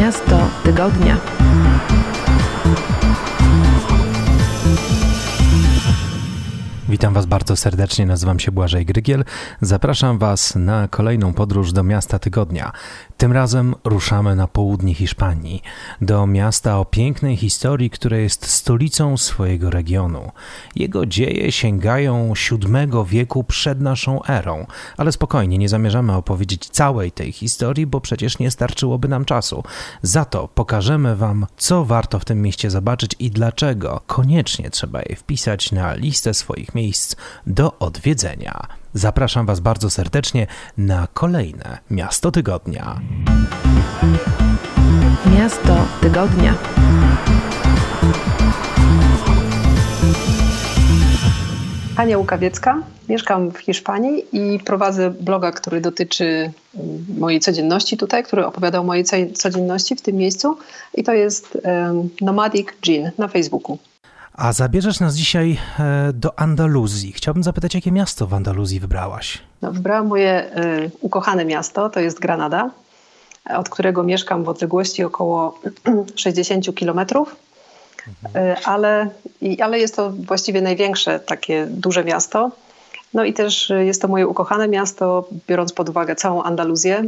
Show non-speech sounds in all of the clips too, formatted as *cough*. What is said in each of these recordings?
Miasto tygodnia. Witam Was bardzo serdecznie, nazywam się Błażej Grygiel. Zapraszam Was na kolejną podróż do miasta tygodnia. Tym razem ruszamy na południe Hiszpanii, do miasta o pięknej historii, które jest stolicą swojego regionu. Jego dzieje sięgają VII wieku przed naszą erą, ale spokojnie, nie zamierzamy opowiedzieć całej tej historii, bo przecież nie starczyłoby nam czasu. Za to pokażemy Wam, co warto w tym mieście zobaczyć i dlaczego koniecznie trzeba je wpisać na listę swoich miejsc do odwiedzenia. Zapraszam Was bardzo serdecznie na kolejne Miasto Tygodnia. Miasto tygodnia. Ania Łukawiecka, mieszkam w Hiszpanii i prowadzę bloga, który dotyczy mojej codzienności tutaj, który opowiada o mojej codzienności w tym miejscu i to jest Nomadic Jill na Facebooku. A zabierzesz nas dzisiaj e, do Andaluzji. Chciałbym zapytać, jakie miasto w Andaluzji wybrałaś? No, wybrałam moje y, ukochane miasto, to jest Granada, od którego mieszkam w odległości około *clears throat* 60 kilometrów. Mhm. ale, ale jest to właściwie największe takie duże miasto. No i też jest to moje ukochane miasto, biorąc pod uwagę całą Andaluzję,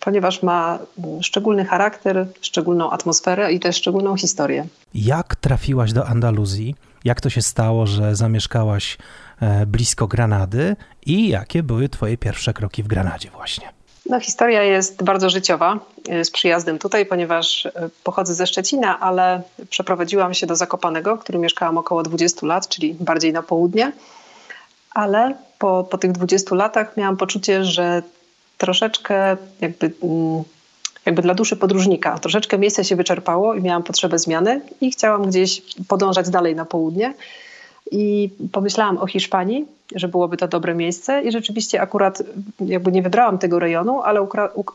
ponieważ ma szczególny charakter, szczególną atmosferę i też szczególną historię. Jak trafiłaś do Andaluzji? Jak to się stało, że zamieszkałaś e, blisko Granady i jakie były Twoje pierwsze kroki w Granadzie właśnie? No, historia jest bardzo życiowa e, z przyjazdem tutaj, ponieważ e, pochodzę ze Szczecina, ale przeprowadziłam się do Zakopanego, w którym mieszkałam około 20 lat, czyli bardziej na południe. Ale po, po tych 20 latach miałam poczucie, że troszeczkę jakby, mm, jakby dla duszy podróżnika, troszeczkę miejsce się wyczerpało i miałam potrzebę zmiany i chciałam gdzieś podążać dalej na południe. I pomyślałam o Hiszpanii, że byłoby to dobre miejsce i rzeczywiście akurat jakby nie wybrałam tego rejonu, ale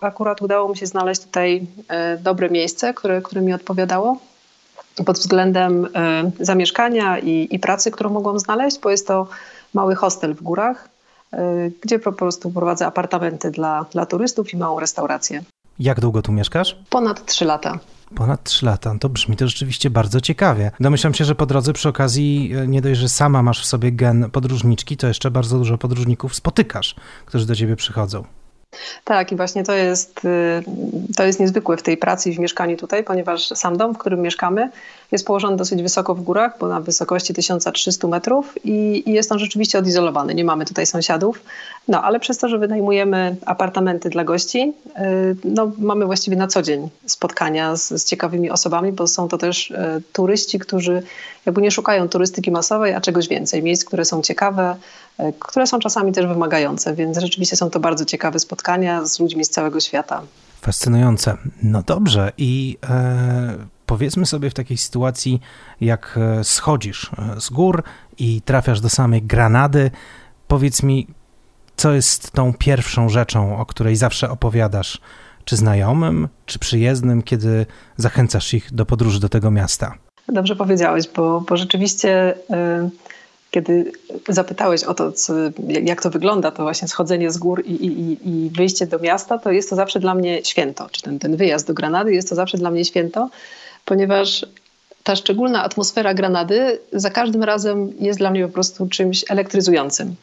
akurat udało mi się znaleźć tutaj e, dobre miejsce, które, które mi odpowiadało pod względem e, zamieszkania i, i pracy, którą mogłam znaleźć, bo jest to mały hostel w górach, e, gdzie po prostu prowadzę apartamenty dla, dla turystów i małą restaurację. Jak długo tu mieszkasz? Ponad 3 lata. Ponad 3 lata, no to brzmi to rzeczywiście bardzo ciekawie. Domyślam się, że po drodze przy okazji e, nie dość, że sama masz w sobie gen podróżniczki, to jeszcze bardzo dużo podróżników spotykasz, którzy do ciebie przychodzą. Tak, i właśnie to jest, y, to jest niezwykłe w tej pracy i w mieszkaniu tutaj, ponieważ sam dom, w którym mieszkamy, jest położony dosyć wysoko w górach, bo na wysokości 1300 metrów i, i, jest on rzeczywiście odizolowany. Nie mamy tutaj sąsiadów, no ale przez to, że wynajmujemy apartamenty dla gości, y, no, mamy właściwie na co dzień spotkania z, z ciekawymi osobami, bo są to też y, turyści, którzy jakby nie szukają turystyki masowej, a czegoś więcej. Miejsc, które są ciekawe, które są czasami też wymagające, więc rzeczywiście są to bardzo ciekawe spotkania z ludźmi z całego świata. Fascynujące. No dobrze i e, powiedzmy sobie w takiej sytuacji, jak e, schodzisz e, z gór i trafiasz do samej Granady, powiedz mi, co jest tą pierwszą rzeczą, o której zawsze opowiadasz, czy znajomym, czy przyjezdnym, kiedy zachęcasz ich do podróży do tego miasta? Dobrze powiedziałeś, bo, bo rzeczywiście. Yy kiedy zapytałeś o to, co, jak to wygląda, to właśnie schodzenie z gór i, i, i, wyjście do miasta, to jest to zawsze dla mnie święto. Czy ten, ten wyjazd do Granady jest to zawsze dla mnie święto, ponieważ ta szczególna atmosfera Granady za każdym razem jest dla mnie po prostu czymś elektryzującym.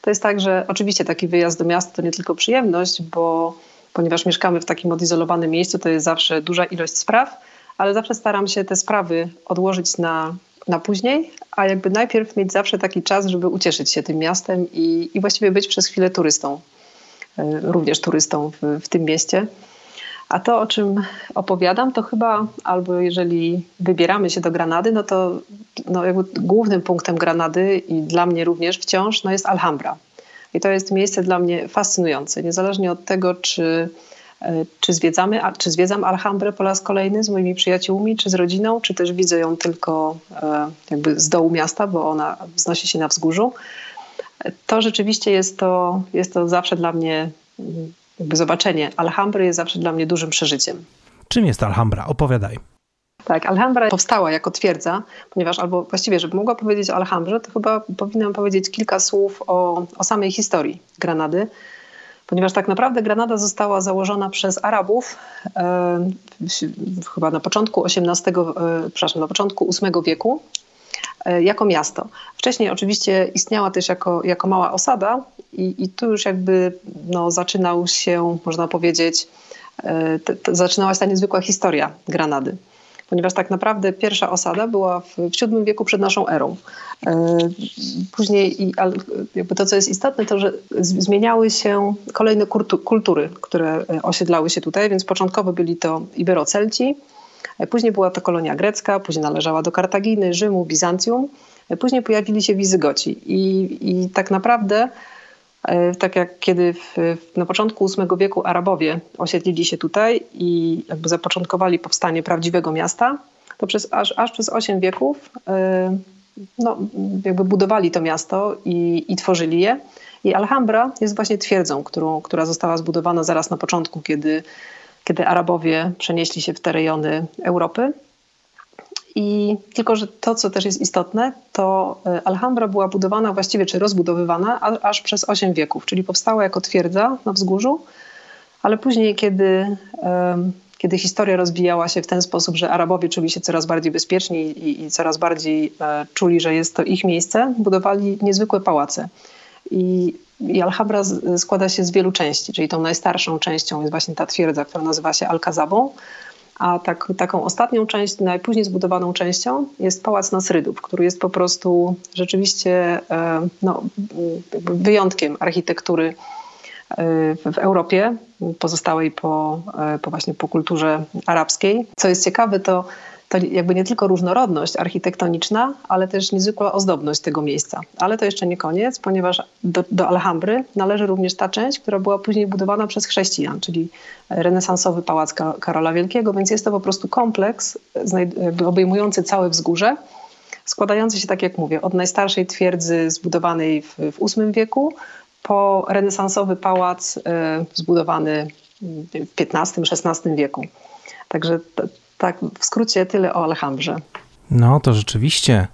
To jest tak, że oczywiście taki wyjazd do miasta to nie tylko przyjemność, bo ponieważ mieszkamy w takim odizolowanym miejscu, to jest zawsze duża ilość spraw, ale zawsze staram się te sprawy odłożyć na, na później, a jakby najpierw mieć zawsze taki czas, żeby ucieszyć się tym miastem i, i właściwie być przez chwilę turystą, e, również turystą w, w tym mieście. A to, o czym opowiadam, to chyba, albo jeżeli wybieramy się do Granady, no to no jakby głównym punktem Granady i dla mnie również wciąż no jest Alhambra. I to jest miejsce dla mnie fascynujące. Niezależnie od tego, czy, czy, zwiedzamy, czy zwiedzam Alhambrę po raz kolejny z moimi przyjaciółmi, czy z rodziną, czy też widzę ją tylko e, jakby z dołu miasta, bo ona wznosi się na wzgórzu. To rzeczywiście jest to, jest to zawsze dla mnie jakby zobaczenie Alhambry jest zawsze dla mnie dużym przeżyciem. Czym jest Alhambra? Opowiadaj. Tak, Alhambra powstała jako twierdza, ponieważ albo właściwie, żeby mogła powiedzieć o Alhambrze, to chyba powinnam powiedzieć kilka słów o, o samej historii Granady, ponieważ tak naprawdę Granada została założona przez Arabów e, chyba na początku XVIII, e, przepraszam, na początku VIII wieku e, jako miasto. Wcześniej oczywiście istniała też jako, jako mała osada i, i tu już jakby no, zaczynał się, można powiedzieć, zaczynała się ta niezwykła historia Granady ponieważ tak naprawdę pierwsza osada była w, VII wieku przed naszą erą. E, później jakby to, co jest istotne, to, że zmieniały się kolejne kultury, które e, osiedlały się tutaj, więc początkowo byli to Iberocelci, e, później była to kolonia grecka, później należała do Kartaginy, Rzymu, Bizancjum, później pojawili się Wizygoci i, i tak naprawdę tak jak kiedy w, na początku VIII wieku Arabowie osiedlili się tutaj i jakby zapoczątkowali powstanie prawdziwego miasta, to przez, aż, aż przez 8 wieków e, no, jakby budowali to miasto i, i tworzyli je. I Alhambra jest właśnie twierdzą, którą, która została zbudowana zaraz na początku, kiedy, kiedy Arabowie przenieśli się w te rejony Europy. I tylko, że to, co też jest istotne, to e, Alhambra była budowana właściwie, czy rozbudowywana aż przez 8 wieków, czyli powstała jako twierdza na wzgórzu, ale później, kiedy, kiedy historia rozwijała się w ten sposób, że Arabowie czuli się coraz bardziej bezpieczni i, i coraz bardziej e, czuli, że jest to ich miejsce, budowali niezwykłe pałace. I, i Alhambra składa się z wielu części, czyli tą najstarszą częścią jest właśnie ta twierdza, która nazywa się Alcazabą, a tak, taką ostatnią część, najpóźniej zbudowaną częścią jest Pałac Nasrydów, który jest po prostu rzeczywiście e, no, wyjątkiem architektury e, w Europie, pozostałej po, e, po właśnie po kulturze arabskiej. Co jest ciekawe, to to jakby nie tylko różnorodność architektoniczna, ale też niezwykła ozdobność tego miejsca. Ale to jeszcze nie koniec, ponieważ do, do Alhambry należy również ta część, która była później budowana przez chrześcijan, czyli renesansowy pałac Karola Wielkiego, więc jest to po prostu kompleks obejmujący całe wzgórze, składający się, tak jak mówię, od najstarszej twierdzy zbudowanej w, w VIII wieku po renesansowy pałac y, zbudowany w XV-XVI wieku. Także tak, w skrócie tyle o Alhambrze. No to rzeczywiście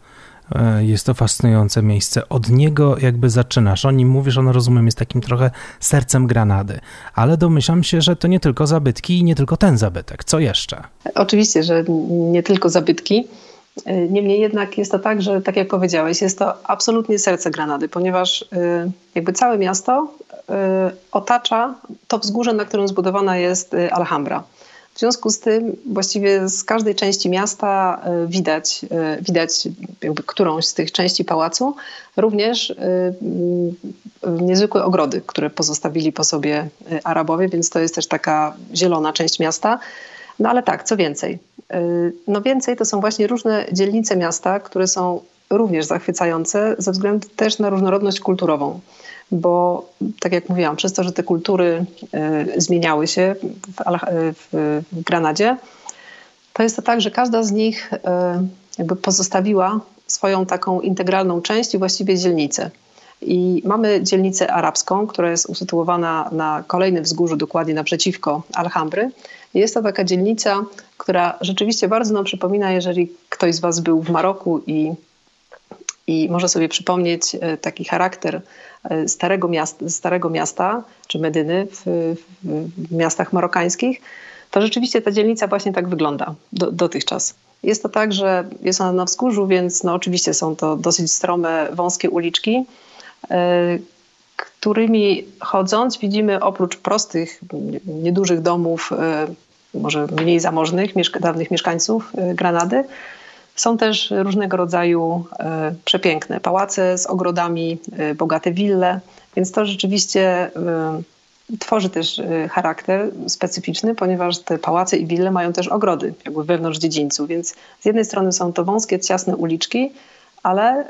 e, jest to fascynujące miejsce. Od niego jakby zaczynasz. O nim mówisz, on rozumiem jest takim trochę sercem Granady, ale domyślam się, że to nie tylko zabytki i nie tylko ten zabytek. Co jeszcze? Oczywiście, że nie tylko zabytki. E, niemniej jednak jest to tak, że tak jak powiedziałeś, jest to absolutnie serce Granady, ponieważ e, jakby całe miasto otacza to wzgórze, na którym zbudowana jest Alhambra. W związku z tym właściwie z każdej części miasta e, widać, e, widać jakby którąś z tych części pałacu, również e, niezwykłe ogrody, które pozostawili po sobie Arabowie, więc to jest też taka zielona część miasta. No ale tak, co więcej? No więcej to są właśnie różne dzielnice miasta, które są również zachwycające ze względu też na różnorodność kulturową bo tak jak mówiłam, przez to, że te kultury y, zmieniały się w, w Granadzie, to jest to tak, że każda z nich y, jakby pozostawiła swoją taką integralną część i właściwie dzielnicę. I mamy dzielnicę arabską, która jest usytuowana na kolejnym wzgórzu, dokładnie naprzeciwko Alhambry. Jest to taka dzielnica, która rzeczywiście bardzo nam przypomina, jeżeli ktoś z Was był w Maroku i, i może sobie przypomnieć y, taki charakter E, starego miasta, starego miasta czy Medyny w, w, miastach marokańskich, to rzeczywiście ta dzielnica właśnie tak wygląda do, dotychczas. Jest to tak, że jest ona na wzgórzu, więc no oczywiście są to dosyć strome, wąskie uliczki, e, którymi chodząc widzimy oprócz prostych, niedużych domów, e, może mniej zamożnych, dawnych mieszkańców Granady, są też różnego rodzaju e, przepiękne pałace z ogrodami, e, bogate wille, więc to rzeczywiście e, tworzy też charakter specyficzny, ponieważ te pałace i wille mają też ogrody, jakby wewnątrz dziedzińców, więc z jednej strony są to wąskie, ciasne uliczki, ale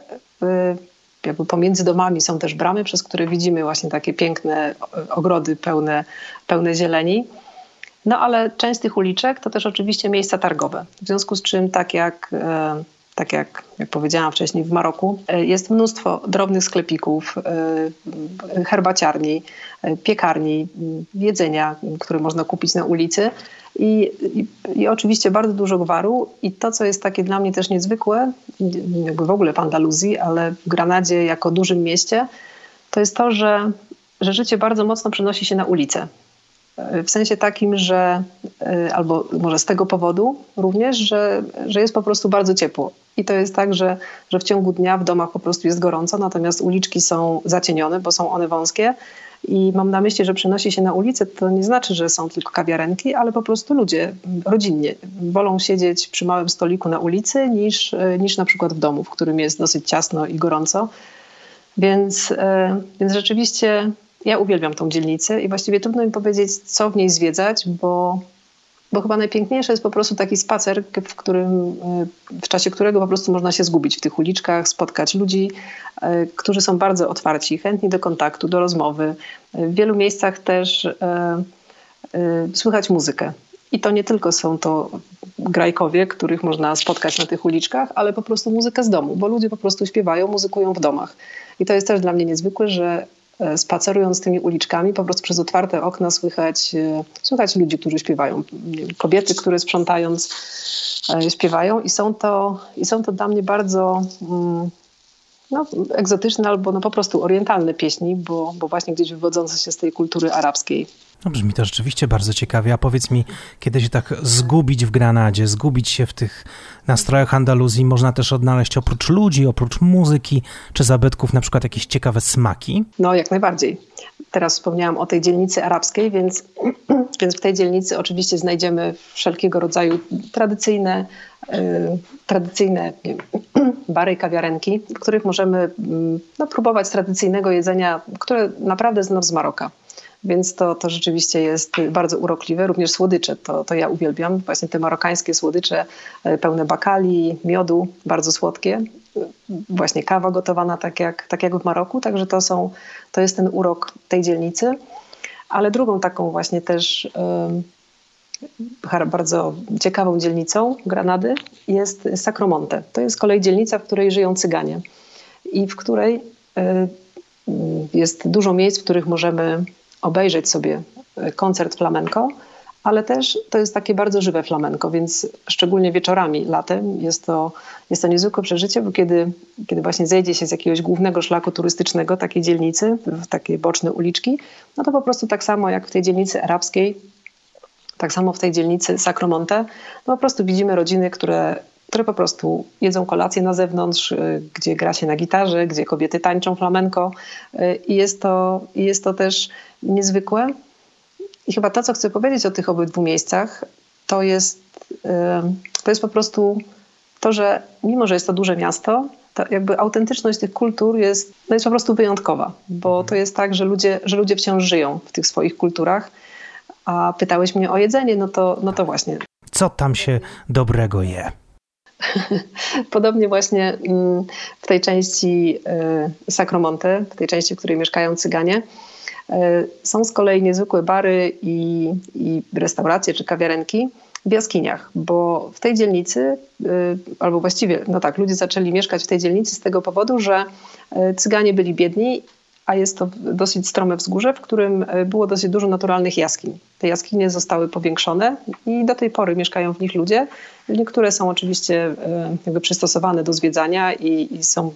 jakby pomiędzy domami są też bramy, przez które widzimy właśnie takie piękne ogrody pełne, pełne zieleni. No ale część tych uliczek to też oczywiście miejsca targowe. W związku z czym, tak jak, e, tak jak, jak powiedziałam wcześniej, w Maroku e, jest mnóstwo drobnych sklepików, e, herbaciarni, piekarni, jedzenia, które można kupić na ulicy. I, i, I, oczywiście bardzo dużo gwaru. I to, co jest takie dla mnie też niezwykłe, jakby w ogóle w Andaluzji, ale w Granadzie jako dużym mieście, to jest to, że że życie bardzo mocno przenosi się na ulicę. W sensie takim, że albo może z tego powodu również, że, że jest po prostu bardzo ciepło. I to jest tak, że, że w ciągu dnia w domach po prostu jest gorąco, natomiast uliczki są zacienione, bo są one wąskie. I mam na myśli, że przenosi się na ulicę, to nie znaczy, że są tylko kawiarenki, ale po prostu ludzie rodzinnie wolą siedzieć przy małym stoliku na ulicy niż, niż na przykład w domu, w którym jest dosyć ciasno i gorąco. Więc, e, więc rzeczywiście ja uwielbiam tą dzielnicę i właściwie trudno mi powiedzieć, co w niej zwiedzać, bo bo chyba najpiękniejsze jest po prostu taki spacer, w, którym, e, w czasie którego po prostu można się zgubić w tych uliczkach, spotkać ludzi, e, którzy są bardzo otwarci, chętni do kontaktu, do rozmowy. W wielu miejscach też słychać muzykę. I to nie tylko są to grajkowie, których można spotkać na tych uliczkach, ale po prostu muzykę z domu, bo ludzie po prostu śpiewają, muzykują w domach. I to jest też dla mnie niezwykłe, że spacerując tymi uliczkami, po prostu przez otwarte okna słychać, e, słychać ludzi, którzy śpiewają. Kobiety, które sprzątając e, śpiewają i są to, i są to dla mnie bardzo mm, no, egzotyczne albo no, po prostu orientalne pieśni, bo, bo właśnie gdzieś wywodzące się z tej kultury arabskiej. No brzmi to rzeczywiście bardzo ciekawie. A powiedz mi, kiedy się tak zgubić w Granadzie, zgubić się w tych nastrojach Andaluzji, można też odnaleźć oprócz ludzi, oprócz muzyki czy zabytków na przykład jakieś ciekawe smaki? No, jak najbardziej. Teraz wspomniałam o tej dzielnicy arabskiej, więc, *clears throat* więc w tej dzielnicy oczywiście znajdziemy wszelkiego rodzaju tradycyjne, yy, tradycyjne wiem, *clears throat* bary i kawiarenki, w których możemy mm, no, próbować tradycyjnego jedzenia, które naprawdę znam z Maroka. Więc to, to rzeczywiście jest bardzo urokliwe. Również słodycze, to, to ja uwielbiam. Właśnie te marokańskie słodycze e, pełne bakali, miodu, bardzo słodkie. Właśnie kawa gotowana tak jak, tak jak w Maroku. Także to, są, to jest ten urok tej dzielnicy. Ale drugą taką właśnie też bardzo ciekawą dzielnicą Granady jest Sacromonte. To jest kolej dzielnica, w której żyją Cyganie i w której e, jest dużo miejsc, w których możemy obejrzeć sobie e, koncert flamenco, ale też to jest takie bardzo żywe flamenco, więc szczególnie wieczorami, latem jest to, jest to niezwykłe przeżycie, bo kiedy, kiedy właśnie zejdzie się z jakiegoś głównego szlaku turystycznego, takiej dzielnicy, w takie boczne uliczki, no to po prostu tak samo jak w tej dzielnicy arabskiej, tak samo w tej dzielnicy Sacromonte, no po prostu widzimy rodziny, które które po prostu jedzą kolację na zewnątrz, y, gdzie gra się na gitarze, gdzie kobiety tańczą flamenko y, i jest to, jest to też niezwykłe. I chyba to, co chcę powiedzieć o tych obydwu miejscach, to jest, y, to jest po prostu to, że mimo, że jest to duże miasto, to jakby autentyczność tych kultur jest, no jest po prostu wyjątkowa, bo mhm. to jest tak, że ludzie, że ludzie wciąż żyją w tych swoich kulturach. A pytałeś mnie o jedzenie, no to, no to właśnie. Co tam się dobrego je? *laughs* Podobnie właśnie mm, w tej części y, Sacromonte, w tej części, w której mieszkają Cyganie, y, są z kolei niezwykłe bary i, i restauracje czy kawiarenki w jaskiniach, bo w tej dzielnicy, y, albo właściwie, no tak, ludzie zaczęli mieszkać w tej dzielnicy z tego powodu, że Cyganie byli biedni a jest to dosyć strome wzgórze, w którym e, było dosyć dużo naturalnych jaskiń. Te jaskinie zostały powiększone i do tej pory mieszkają w nich ludzie. Niektóre są oczywiście e, jakby przystosowane do zwiedzania i, i są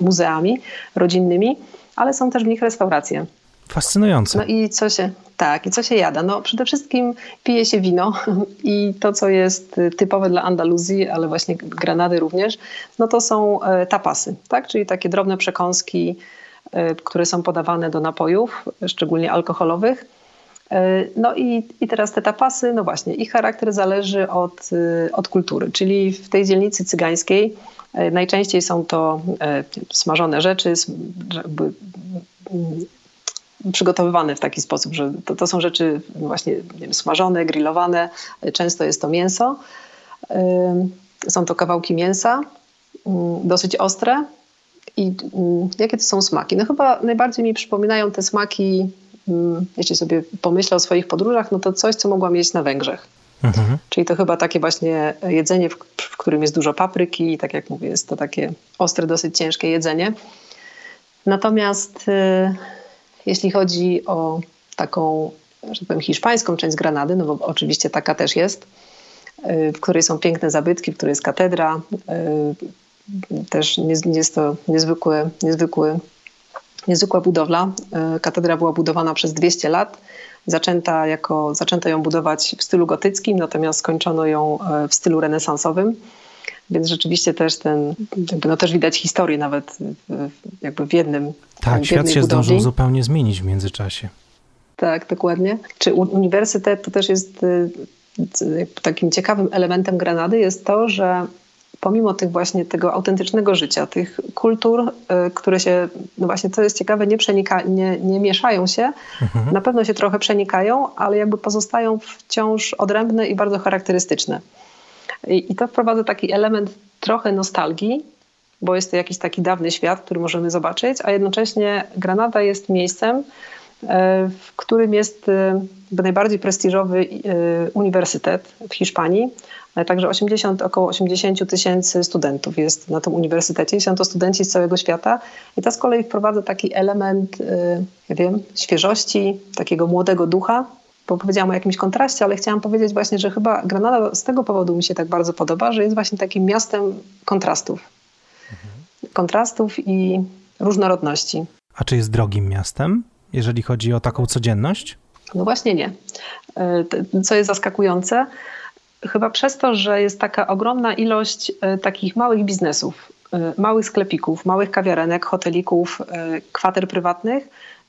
muzeami rodzinnymi, ale są też w nich restauracje. Fascynujące. No i co się, tak, i co się jada? No przede wszystkim pije się wino *laughs* i to, co jest typowe dla Andaluzji, ale właśnie Granady również, no to są e, tapasy, tak? Czyli takie drobne przekąski, E, które są podawane do napojów, szczególnie alkoholowych. E, no i, i teraz te tapasy, no właśnie, ich charakter zależy od, e, od kultury, czyli w tej dzielnicy cygańskiej najczęściej są to smażone rzeczy, mm, przygotowywane w taki sposób, że to, to są rzeczy właśnie wiem, smażone, grillowane, często jest to mięso. Są to kawałki mięsa, mm, dosyć ostre, i mm, jakie to są smaki? No chyba najbardziej mi przypominają te smaki, mm, jeśli sobie pomyślę o swoich podróżach, no to coś, co mogłam jeść na Węgrzech. Mhm. Czyli to chyba takie właśnie jedzenie, w, w, którym jest dużo papryki i tak jak mówię, jest to takie ostre, dosyć ciężkie jedzenie. Natomiast y, jeśli chodzi o taką, że powiem, hiszpańską część Granady, no bo oczywiście taka też jest, y, w której są piękne zabytki, w której jest katedra, y, też nie, jest to niezwykły, niezwykły niezwykła budowla. Katedra była budowana przez 200 lat. Zaczęta jako, zaczęto ją budować w stylu gotyckim, natomiast skończono ją w stylu renesansowym. Więc rzeczywiście też ten, no też widać historię nawet jakby w jednym. Tak, w świat się budowli. zdążył zupełnie zmienić w międzyczasie. Tak, dokładnie. Czy uniwersytet to też jest y, takim ciekawym elementem Granady jest to, że pomimo tych właśnie tego autentycznego życia, tych kultur, y, które się, no właśnie co jest ciekawe, nie, przenika, nie, nie mieszają się, mhm. na pewno się trochę przenikają, ale jakby pozostają wciąż odrębne i bardzo charakterystyczne. I, i to wprowadza taki element trochę nostalgii, bo jest to jakiś taki dawny świat, który możemy zobaczyć, a jednocześnie Granada jest miejscem, E, w którym jest e, najbardziej prestiżowy uniwersytet w Hiszpanii. Także 80, około 80 tysięcy studentów jest na tym uniwersytecie. Są to studenci z całego świata. I to z kolei wprowadza taki element, ja wiem, świeżości, takiego młodego ducha. Bo powiedziałam o jakimś kontraście, ale chciałam powiedzieć właśnie, że chyba Granada z tego powodu mi się tak bardzo podoba, że jest właśnie takim miastem kontrastów. Mhm. Kontrastów i różnorodności. A czy jest drogim miastem? jeżeli chodzi o taką codzienność? No właśnie nie. E, co jest zaskakujące, chyba przez to, że jest taka ogromna ilość e, takich małych biznesów, e, małych sklepików, małych kawiarenek, hotelików, kwater prywatnych,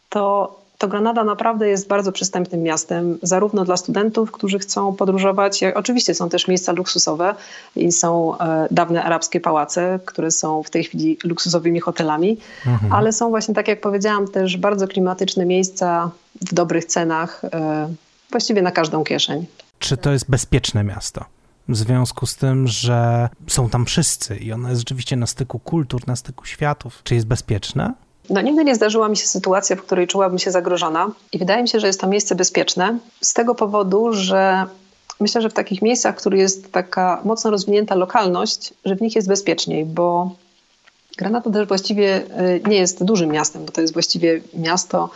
to to Granada naprawdę jest bardzo przystępnym miastem, zarówno dla studentów, którzy chcą podróżować. Jak, oczywiście są też miejsca luksusowe i są e, dawne arabskie pałace, które są w tej chwili luksusowymi hotelami, mhm. ale są właśnie, tak jak powiedziałam, też bardzo klimatyczne miejsca w dobrych cenach, e, właściwie na każdą kieszeń. Czy to jest bezpieczne miasto? w związku z tym, że są tam wszyscy i ono jest rzeczywiście na styku kultur, na styku światów. Czy jest bezpieczne? No nigdy nie zdarzyła mi się sytuacja, w której czułabym się zagrożona i wydaje mi się, że jest to miejsce bezpieczne z tego powodu, że myślę, że w takich miejscach, w których jest taka mocno rozwinięta lokalność, że w nich jest bezpieczniej, bo Granada też właściwie y, nie jest dużym miastem, bo to jest właściwie miasto,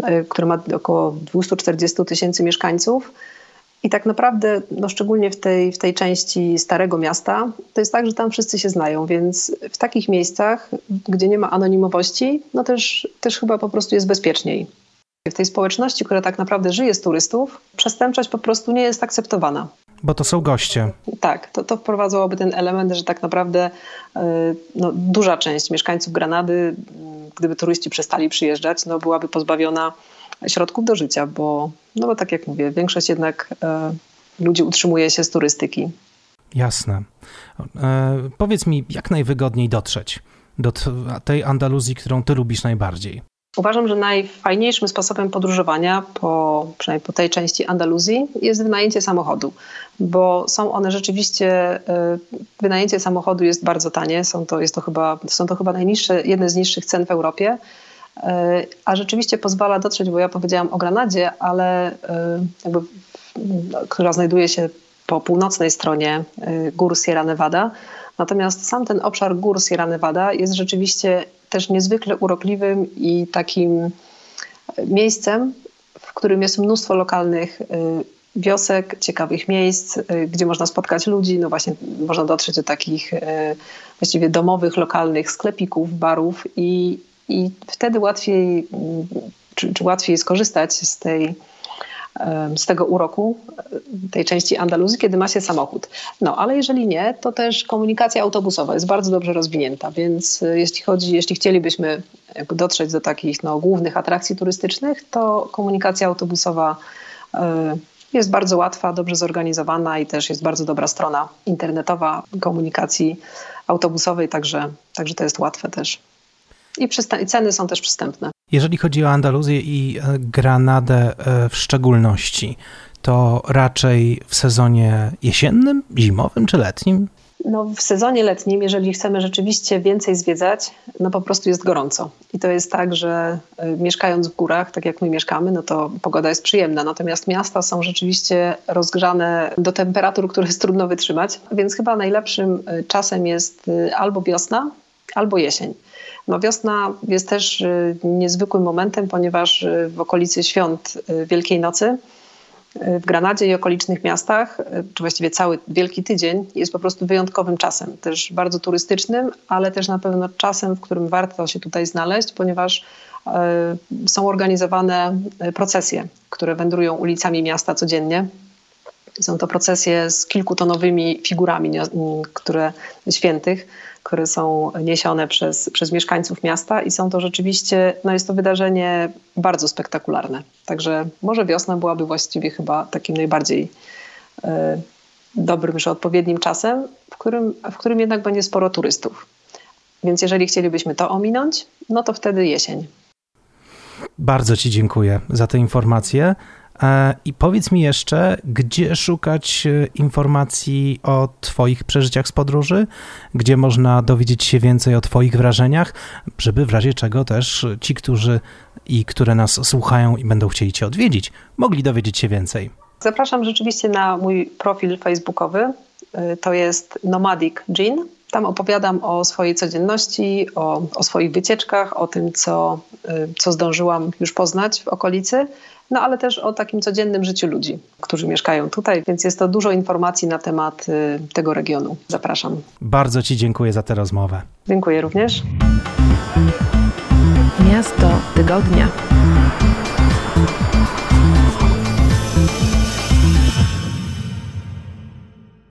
y, które ma około 240 tysięcy mieszkańców i tak naprawdę, no szczególnie w tej, w tej części Starego Miasta, to jest tak, że tam wszyscy się znają, więc w takich miejscach, gdzie nie ma anonimowości, no też, też chyba po prostu jest bezpieczniej. W tej społeczności, która tak naprawdę żyje z turystów, przestępczość po prostu nie jest akceptowana. Bo to są goście. Tak, to, to wprowadzałoby ten element, że tak naprawdę y, no, duża część mieszkańców Granady, gdyby turyści przestali przyjeżdżać, no, byłaby pozbawiona środków do życia, bo, no bo tak jak mówię, większość jednak e, ludzi utrzymuje się z turystyki. Jasne. E, powiedz mi, jak najwygodniej dotrzeć do tej Andaluzji, którą ty lubisz najbardziej? Uważam, że najfajniejszym sposobem podróżowania, po, przynajmniej po tej części Andaluzji, jest wynajęcie samochodu, bo są one rzeczywiście, e, wynajęcie samochodu jest bardzo tanie, są to, jest to chyba, są to chyba najniższe, jedne z niższych cen w Europie a rzeczywiście pozwala dotrzeć, bo ja powiedziałam o Granadzie, ale e, jakby, która znajduje się po północnej stronie e, gór Sierra Nevada. Natomiast sam ten obszar gór Sierra Nevada jest rzeczywiście też niezwykle urokliwym i takim miejscem, w którym jest mnóstwo lokalnych wiosek, ciekawych miejsc, gdzie można spotkać ludzi. No właśnie można dotrzeć do takich właściwie domowych, lokalnych sklepików, barów i i wtedy łatwiej, czy, czy łatwiej skorzystać z tej z tego uroku, tej części Andaluzji, kiedy ma się samochód. No, ale jeżeli nie, to też komunikacja autobusowa jest bardzo dobrze rozwinięta, więc e, jeśli chodzi, jeśli chcielibyśmy dotrzeć do takich no, głównych atrakcji turystycznych, to komunikacja autobusowa e, jest bardzo łatwa, dobrze zorganizowana i też jest bardzo dobra strona internetowa komunikacji autobusowej, także, także to jest łatwe też i ceny są też przystępne. Jeżeli chodzi o Andaluzję i e, Granadę e, w szczególności, to raczej w sezonie jesiennym, zimowym czy letnim? No, w sezonie letnim, jeżeli chcemy rzeczywiście więcej zwiedzać, no po prostu jest gorąco. I to jest tak, że e, mieszkając w górach, tak jak my mieszkamy, no to pogoda jest przyjemna. Natomiast miasta są rzeczywiście rozgrzane do temperatur, które jest trudno wytrzymać. Więc chyba najlepszym czasem jest albo wiosna, albo jesień. No wiosna jest też y, niezwykłym momentem, ponieważ y, w okolicy świąt y, Wielkiej Nocy w Granadzie i okolicznych miastach, czy właściwie cały Wielki Tydzień jest po prostu wyjątkowym czasem, też bardzo turystycznym, ale też na pewno czasem, w którym warto się tutaj znaleźć, ponieważ są organizowane procesje, które wędrują ulicami miasta codziennie. Są to procesje z kilkutonowymi figurami które, świętych, które są niesione przez, przez mieszkańców miasta i są to rzeczywiście, no jest to wydarzenie bardzo spektakularne. Także może wiosna byłaby właściwie chyba takim najbardziej e, dobrym, że odpowiednim czasem, w którym, w którym jednak będzie sporo turystów. Więc jeżeli chcielibyśmy to ominąć, no to wtedy jesień. Bardzo Ci dziękuję za te informacje. E, I powiedz mi jeszcze, gdzie szukać e, informacji o Twoich przeżyciach z podróży, gdzie można dowiedzieć się więcej o Twoich wrażeniach, żeby w razie czego też ci, którzy i które nas słuchają i będą chcieli Cię odwiedzić, mogli dowiedzieć się więcej. Zapraszam rzeczywiście na mój profil facebookowy. E, to jest Nomadic Jean. Tam opowiadam o swojej codzienności, o, o swoich wycieczkach, o tym, co, co zdążyłam już poznać w okolicy no ale też o takim codziennym życiu ludzi, którzy mieszkają tutaj, więc jest to dużo informacji na temat y, tego regionu. Zapraszam. Bardzo Ci dziękuję za tę rozmowę. Dziękuję również. Miasto tygodnia.